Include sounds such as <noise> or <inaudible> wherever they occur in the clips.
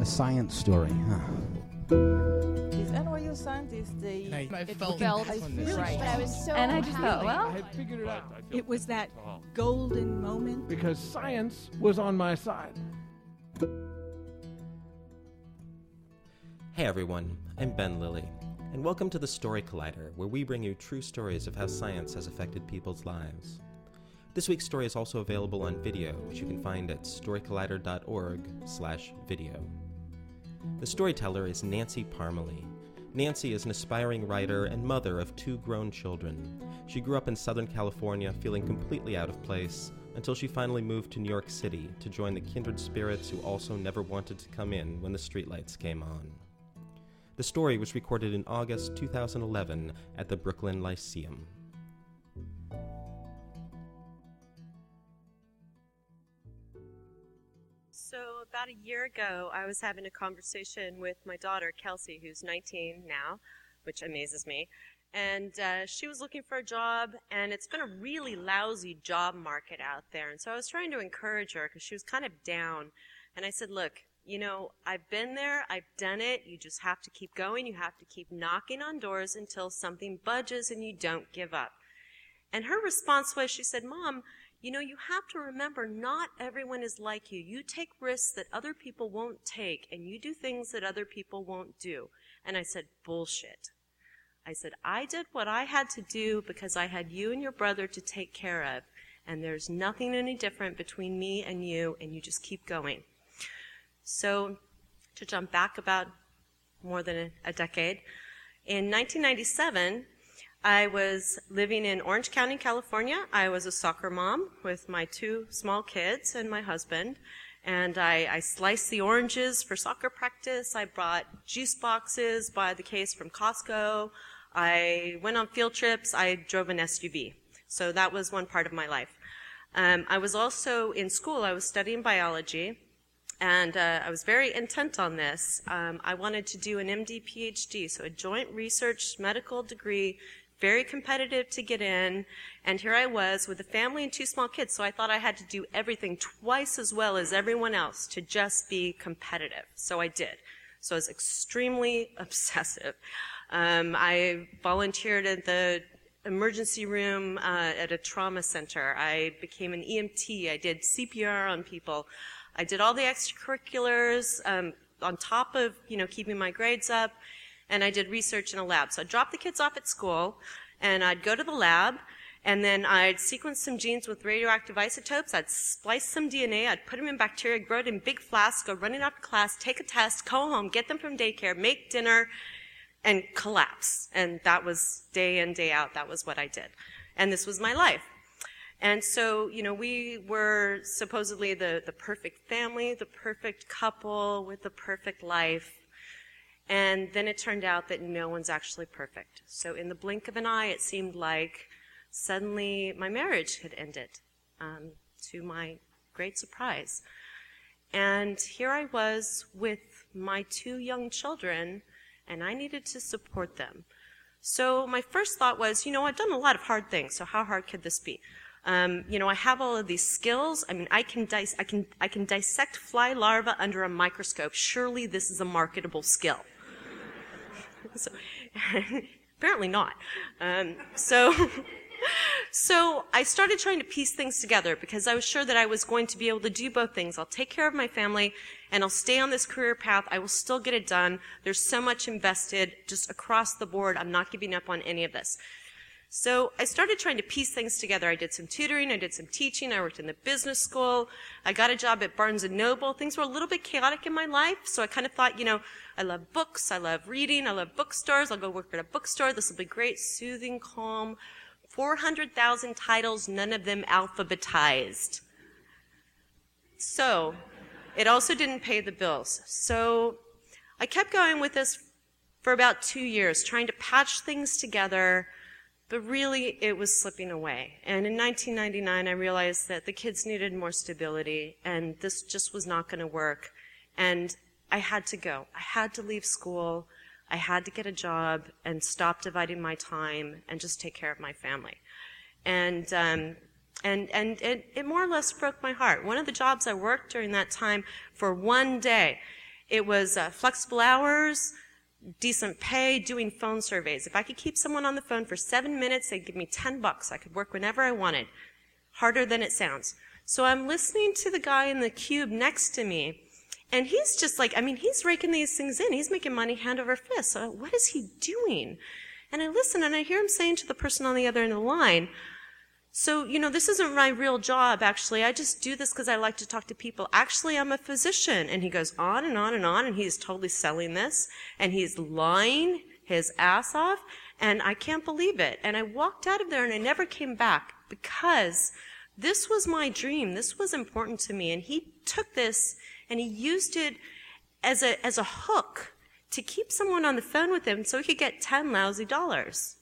A science story, huh? Is NYU scientists they I, I it felt, felt on this. really Right. But I was so And I just thought, well, I had figured it out It was that golden moment. because science was on my side. Hey everyone, I'm Ben Lillie, and welcome to the Story Collider, where we bring you true stories of how science has affected people's lives. This week's story is also available on video, which you can find at storycollider.org/video. The storyteller is Nancy Parmalee. Nancy is an aspiring writer and mother of two grown children. She grew up in Southern California feeling completely out of place until she finally moved to New York City to join the kindred spirits who also never wanted to come in when the streetlights came on. The story was recorded in August 2011 at the Brooklyn Lyceum. About a year ago, I was having a conversation with my daughter, Kelsey, who's 19 now, which amazes me. And uh, she was looking for a job, and it's been a really lousy job market out there. And so I was trying to encourage her because she was kind of down. And I said, Look, you know, I've been there, I've done it. You just have to keep going. You have to keep knocking on doors until something budges and you don't give up. And her response was, She said, Mom, you know, you have to remember not everyone is like you. You take risks that other people won't take, and you do things that other people won't do. And I said, bullshit. I said, I did what I had to do because I had you and your brother to take care of. And there's nothing any different between me and you, and you just keep going. So, to jump back about more than a, decade, in 1997, I was living in Orange County, California. I was a soccer mom with my two small kids and my husband. And I, I sliced the oranges for soccer practice. I brought juice boxes by the case from Costco. I went on field trips. I drove an SUV. So that was one part of my life. Um, I was also in school. I was studying biology. And uh, I was very intent on this. Um, I wanted to do an MD PhD, so a joint research medical degree very competitive to get in. And here I was with a family and two small kids, so I thought I had to do everything twice as well as everyone else to just be competitive. So I did. So I was extremely <laughs> obsessive. Um, I volunteered at the emergency room uh, at a trauma center. I became an EMT. I did CPR on people. I did all the extracurriculars um, on top of you know keeping my grades up and I did research in a lab. So I'd drop the kids off at school, and I'd go to the lab, and then I'd sequence some genes with radioactive isotopes. I'd splice some DNA. I'd put them in bacteria, grow it in big flasks, go running off to class, take a test, go home, get them from daycare, make dinner, and collapse. And that was day in, day out. That was what I did. And this was my life. And so, you know, we were supposedly the, the perfect family, the perfect couple with the perfect life. And then it turned out that no one's actually perfect. So in the blink of an eye, it seemed like suddenly my marriage had ended, um, to my great surprise. And here I was with my two young children, and I needed to support them. So my first thought was, you know, I've done a lot of hard things, so how hard could this be? Um, you know, I have all of these skills. I mean, I can, I can, I can dissect fly larvae under a microscope. Surely this is a marketable skill. <laughs> so, <laughs> apparently not. Um, so, <laughs> so I started trying to piece things together because I was sure that I was going to be able to do both things. I'll take care of my family and I'll stay on this career path. I will still get it done. There's so much invested just across the board. I'm not giving up on any of this. So I started trying to piece things together. I did some tutoring, I did some teaching, I worked in the business school, I got a job at Barnes and Noble. Things were a little bit chaotic in my life, so I kind of thought, you know, I love books, I love reading, I love bookstores, I'll go work at a bookstore. This will be great, soothing, calm. 400,000 titles, none of them alphabetized. So, it also didn't pay the bills. So, I kept going with this for about two years, trying to patch things together but really, it was slipping away. And in 1999, I realized that the kids needed more stability, and this just was not going to work. And I had to go. I had to leave school. I had to get a job and stop dividing my time and just take care of my family. And, um, and, and it, it more or less broke my heart. One of the jobs I worked during that time for one day, It was uh, flexible hours, decent pay, doing phone surveys. If I could keep someone on the phone for seven minutes, they'd give me 10 bucks. I could work whenever I wanted. Harder than it sounds. So I'm listening to the guy in the cube next to me, and he's just like, I mean, he's raking these things in. He's making money hand over fist. So what is he doing? And I listen and I hear him saying to the person on the other end of the line, so, you know, this isn't my real job, actually. I just do this because I like to talk to people. Actually, I'm a physician. And he goes on and on and on, and he's totally selling this, and he's lying his ass off, and I can't believe it. And I walked out of there and I never came back because this was my dream. This was important to me. And he took this and he used it as a, as a hook to keep someone on the phone with him so he could get 10 lousy dollars.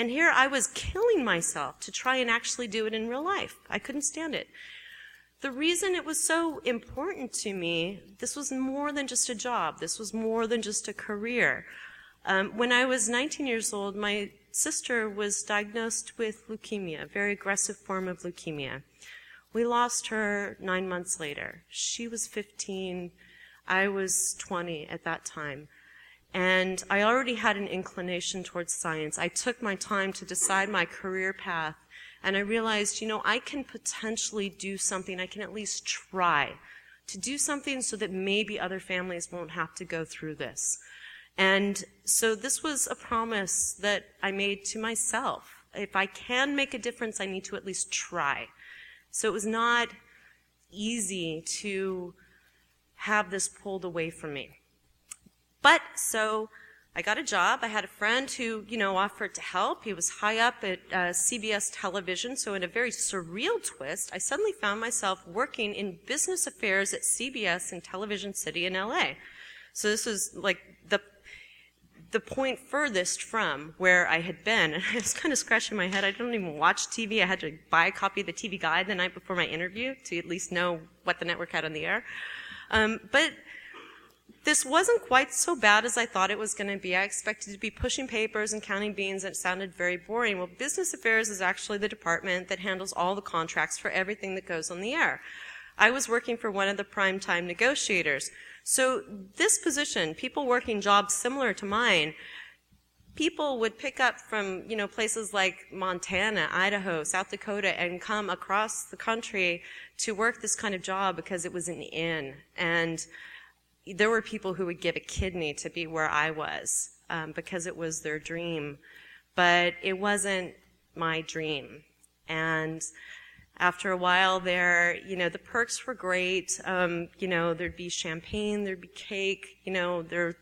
And here I was killing myself to try and actually do it in real life. I couldn't stand it. The reason it was so important to me, this was more than just a job. This was more than just a career. Um, when I was 19 years old, my sister was diagnosed with leukemia, a very aggressive form of leukemia. We lost her nine months later. She was 15. I was 20 at that time. And I already had an inclination towards science. I took my time to decide my career path. And I realized, you know, I can potentially do something. I can at least try to do something so that maybe other families won't have to go through this. And so this was a promise that I made to myself. If I can make a difference, I need to at least try. So it was not easy to have this pulled away from me. But so I got a job. I had a friend who, you know, offered to help. He was high up at uh, CBS television. So in a very surreal twist, I suddenly found myself working in business affairs at CBS in Television City in LA. So this was like the the point furthest from where I had been. <laughs> And I was kind of scratching my head. I don't even watch TV. I had to buy a copy of the TV guide the night before my interview to at least know what the network had on the air. Um, but this wasn't quite so bad as I thought it was going to be. I expected to be pushing papers and counting beans, and it sounded very boring. Well, business affairs is actually the department that handles all the contracts for everything that goes on the air. I was working for one of the primetime negotiators. So this position, people working jobs similar to mine, people would pick up from, you know, places like Montana, Idaho, South Dakota, and come across the country to work this kind of job because it was an in. And there were people who would give a kidney to be where I was um, because it was their dream, but it wasn't my dream. And after a while there, you know, the perks were great. Um, you know, there'd be champagne, there'd be cake, you know, there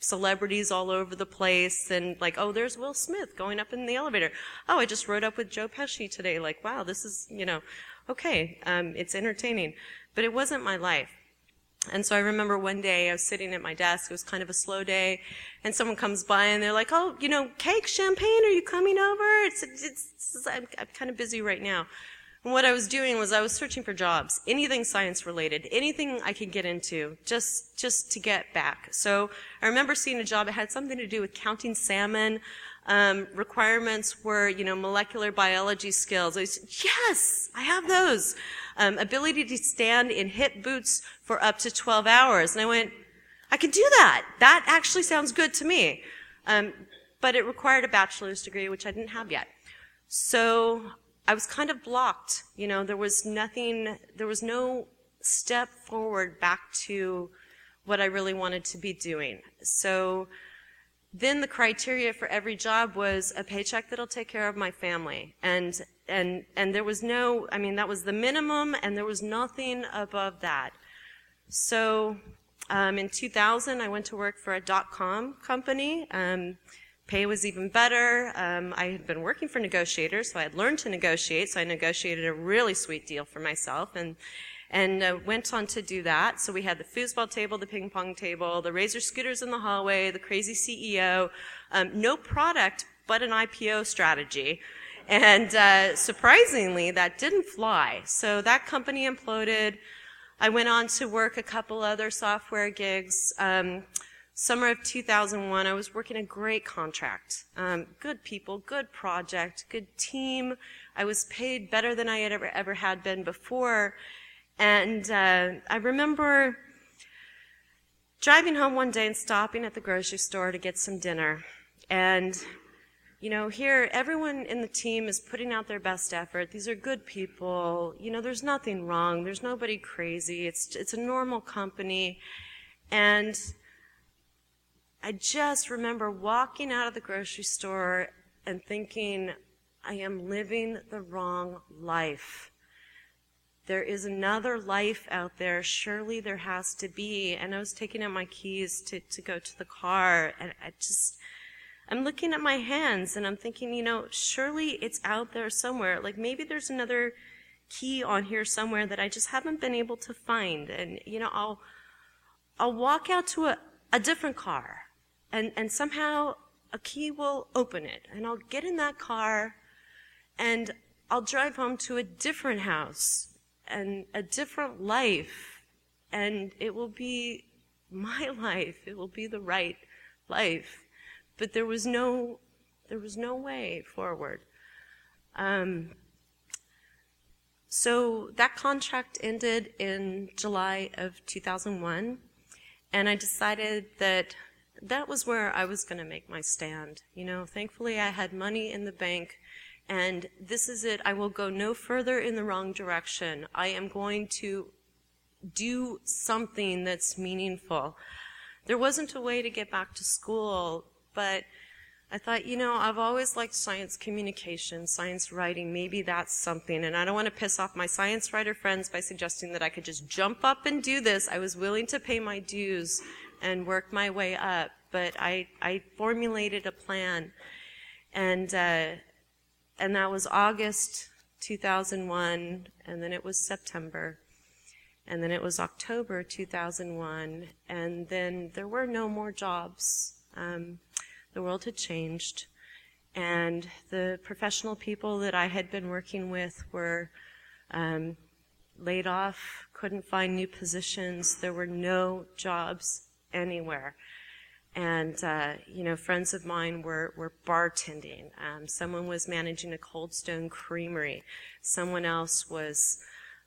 celebrities all over the place and like, oh, there's Will Smith going up in the elevator. Oh, I just rode up with Joe Pesci today. Like, wow, this is, you know, okay, um, it's entertaining. But it wasn't my life. And so I remember one day I was sitting at my desk. It was kind of a slow day, and someone comes by and they're like, "Oh, you know, cake, champagne. Are you coming over? It's, it's, it's I'm, I'm kind of busy right now." And what I was doing was I was searching for jobs, anything science related, anything I could get into, just just to get back. So I remember seeing a job that had something to do with counting salmon. Um, requirements were, you know, molecular biology skills. I said, yes, I have those. Um, ability to stand in hip boots for up to 12 hours. And I went, I can do that. That actually sounds good to me. Um, but it required a bachelor's degree, which I didn't have yet. So I was kind of blocked. You know, there was nothing, there was no step forward back to what I really wanted to be doing. So then the criteria for every job was a paycheck that'll take care of my family. And, and, and there was no, I mean, that was the minimum and there was nothing above that. So, um, in 2000, I went to work for a dot-com company. Um, pay was even better. Um, I had been working for negotiators, so I had learned to negotiate. So I negotiated a really sweet deal for myself, and and uh, went on to do that. So we had the foosball table, the ping pong table, the razor scooters in the hallway, the crazy CEO, um, no product but an IPO strategy. And uh, surprisingly, that didn't fly. So that company imploded. I went on to work a couple other software gigs. Um, summer of 2001, I was working a great contract. Um, good people, good project, good team. I was paid better than I had ever, ever had been before. And uh, I remember driving home one day and stopping at the grocery store to get some dinner. And, you know, here everyone in the team is putting out their best effort. These are good people. You know, there's nothing wrong. There's nobody crazy. It's, it's a normal company. And I just remember walking out of the grocery store and thinking, I am living the wrong life. There is another life out there. Surely there has to be. And I was taking out my keys to, to go to the car and I just, I'm looking at my hands and I'm thinking, you know, surely it's out there somewhere. Like maybe there's another key on here somewhere that I just haven't been able to find. And, you know, I'll, I'll walk out to a, a different car and, and somehow a key will open it and I'll get in that car and I'll drive home to a different house and a different life and it will be my <laughs> life. It will be the right life. But there was no, there was no way forward. Um, so that contract ended in July of 2001, and I decided that that was where I was going to make my stand. You know, thankfully I had money in the bank and this is it. I will go no further in the wrong direction. I am going to do something that's meaningful. There wasn't a way to get back to school, but I thought, you know, I've always liked science communication, science writing. Maybe that's something. And I don't want to piss off my science writer friends by suggesting that I could just jump up and do this. I was willing to pay my dues and work my way up. But I, I formulated a plan. And, uh, and that was August 2001, and then it was September, and then it was October 2001, and then there were no more jobs. Um, the world had changed, and the professional people that I had been working with were um, laid off, couldn't find new positions. There were no jobs anywhere. And, uh, you know, friends of mine were, were bartending. Um, someone was managing a Cold Stone creamery. Someone else was,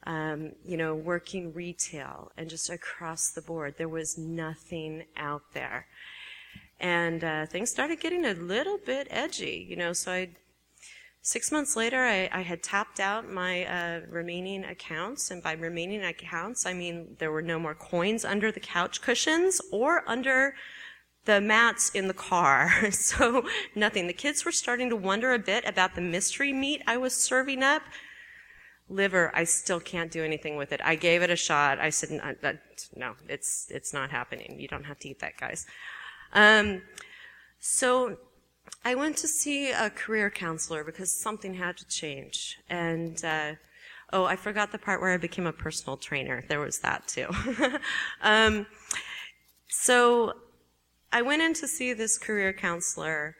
um, you know, working retail and just across the board. There was nothing out there. And uh, things started getting a little bit edgy, you know, so I Six months later, I, I, had tapped out my uh, remaining accounts, and by remaining accounts, I mean there were no more coins under the couch cushions or under the mats in the car. <laughs> So nothing. The kids were starting to wonder a bit about the mystery meat I was serving up. Liver, I still can't do anything with it. I gave it a shot. I said, no, it's, it's not happening. You don't have to eat that, guys. Um, so I went to see a career counselor because something had to change. And, uh, oh, I forgot the part where I became a personal trainer. There was that too. <laughs> um, so I went in to see this career counselor,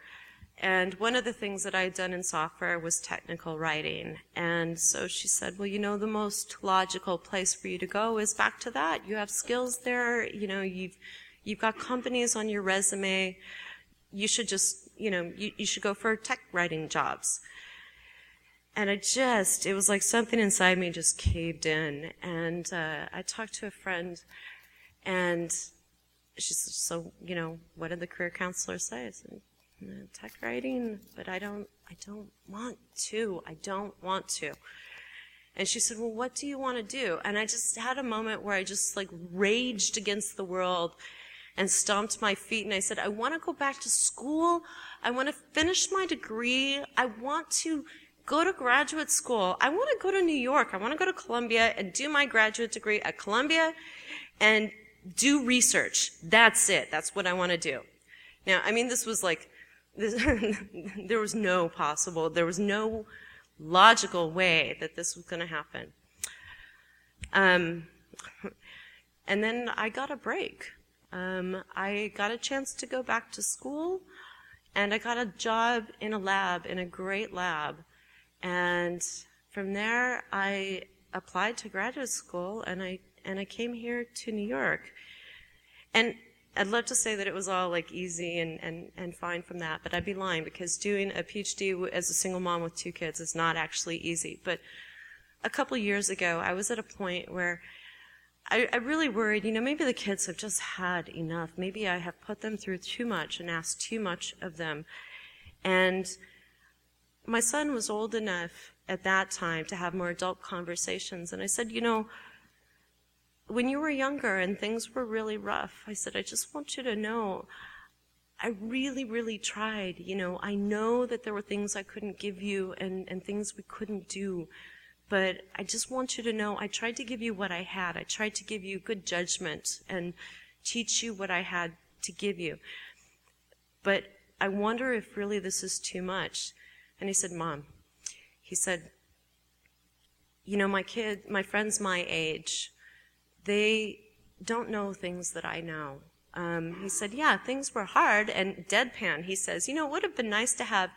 and one of the things that I had done in software was technical writing. And so she said, well, you know, the most logical place for you to go is back to that. You have skills there, you know, you've, you've got companies on your resume. You should just, you know, you, you should go for tech writing jobs. And I just, it was like something inside me just caved in. And uh, I talked to a friend, and she said, so, you know, what did the career counselor say? I said, mm, tech writing, but I don't, I don't want to. I don't want to. And she said, well, what do you want to do? And I just had a moment where I just like raged against the world and stomped my feet and I said, I want to go back to school. I want to finish my degree. I want to go to graduate school. I want to go to New York. I want to go to Columbia and do my graduate degree at Columbia and do research. That's it. That's what I want to do. Now, I mean, this was like, <laughs> this, there was no possible, there was no logical way that this was going to happen. Um, and then I got a break. Um, I got a chance to go back to school, and I got a job in a lab, in a great lab. And from there, I applied to graduate school, and I and I came here to New York. And I'd love to say that it was all like easy and, and, and fine from that, but I'd be lying because doing a PhD as a single mom with two kids is not actually easy. But a couple years ago, I was at a point where I, I really worried, you know, maybe the kids have just had enough. Maybe I have put them through too much and asked too much of them. And my son was old enough at that time to have more adult conversations. And I said, you know, when you were younger and things were really rough, I said, I just want you to know I really, really tried. You know, I know that there were things I couldn't give you and, and things we couldn't do. But I just want you to know I tried to give you what I had. I tried to give you good judgment and teach you what I had to give you. But I wonder if really this is too much. And he said, Mom, he said, you know, my kid, my friends my age, they don't know things that I know. Um, he said, yeah, things were hard and deadpan. He says, you know, it would have been nice to have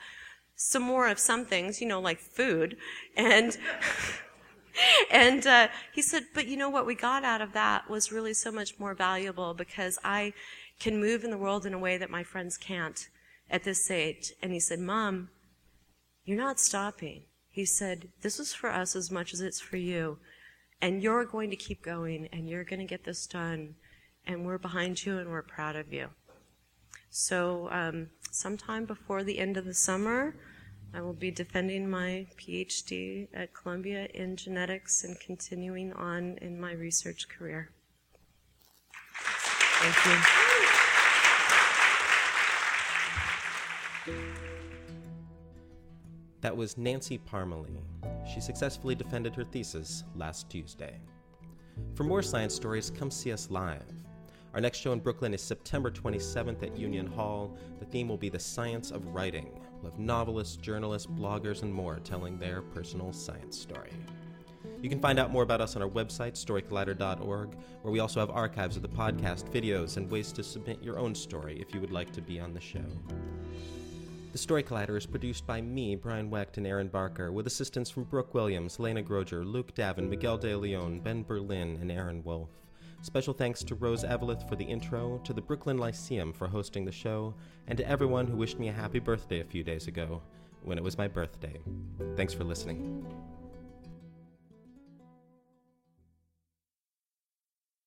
some more of some things, you know, like food. And, <laughs> and, uh, he said, but you know what we got out of that was really so much more valuable because I can move in the world in a way that my friends can't at this age. And he said, mom, you're not stopping. He said, this is for us as much as it's for you. And you're going to keep going and you're going to get this done. And we're behind you and we're proud of you. So, um, sometime before the end of the summer, I will be defending my PhD at Columbia in genetics and continuing on in my research career. Thank you. That was Nancy Parmalee. She successfully defended her thesis last Tuesday. For more science stories, come see us live. Our next show in Brooklyn is September 27th at Union Hall. The theme will be the science of writing. We'll have novelists, journalists, bloggers, and more telling their personal science story. You can find out more about us on our website, storycollider.org, where we also have archives of the podcast, videos, and ways to submit your own story if you would like to be on the show. The Story Collider is produced by me, Brian Wecht, and Erin Barker, with assistance from Brooke Williams, Lena Groeger, Luke Davin, Miguel De Leon, Ben Berlin, and Aaron Wolf. Special thanks to Rose Eveleth for the intro, to the Brooklyn Lyceum for hosting the show, and to everyone who wished me a happy birthday a few days ago, when it was my birthday. Thanks for listening.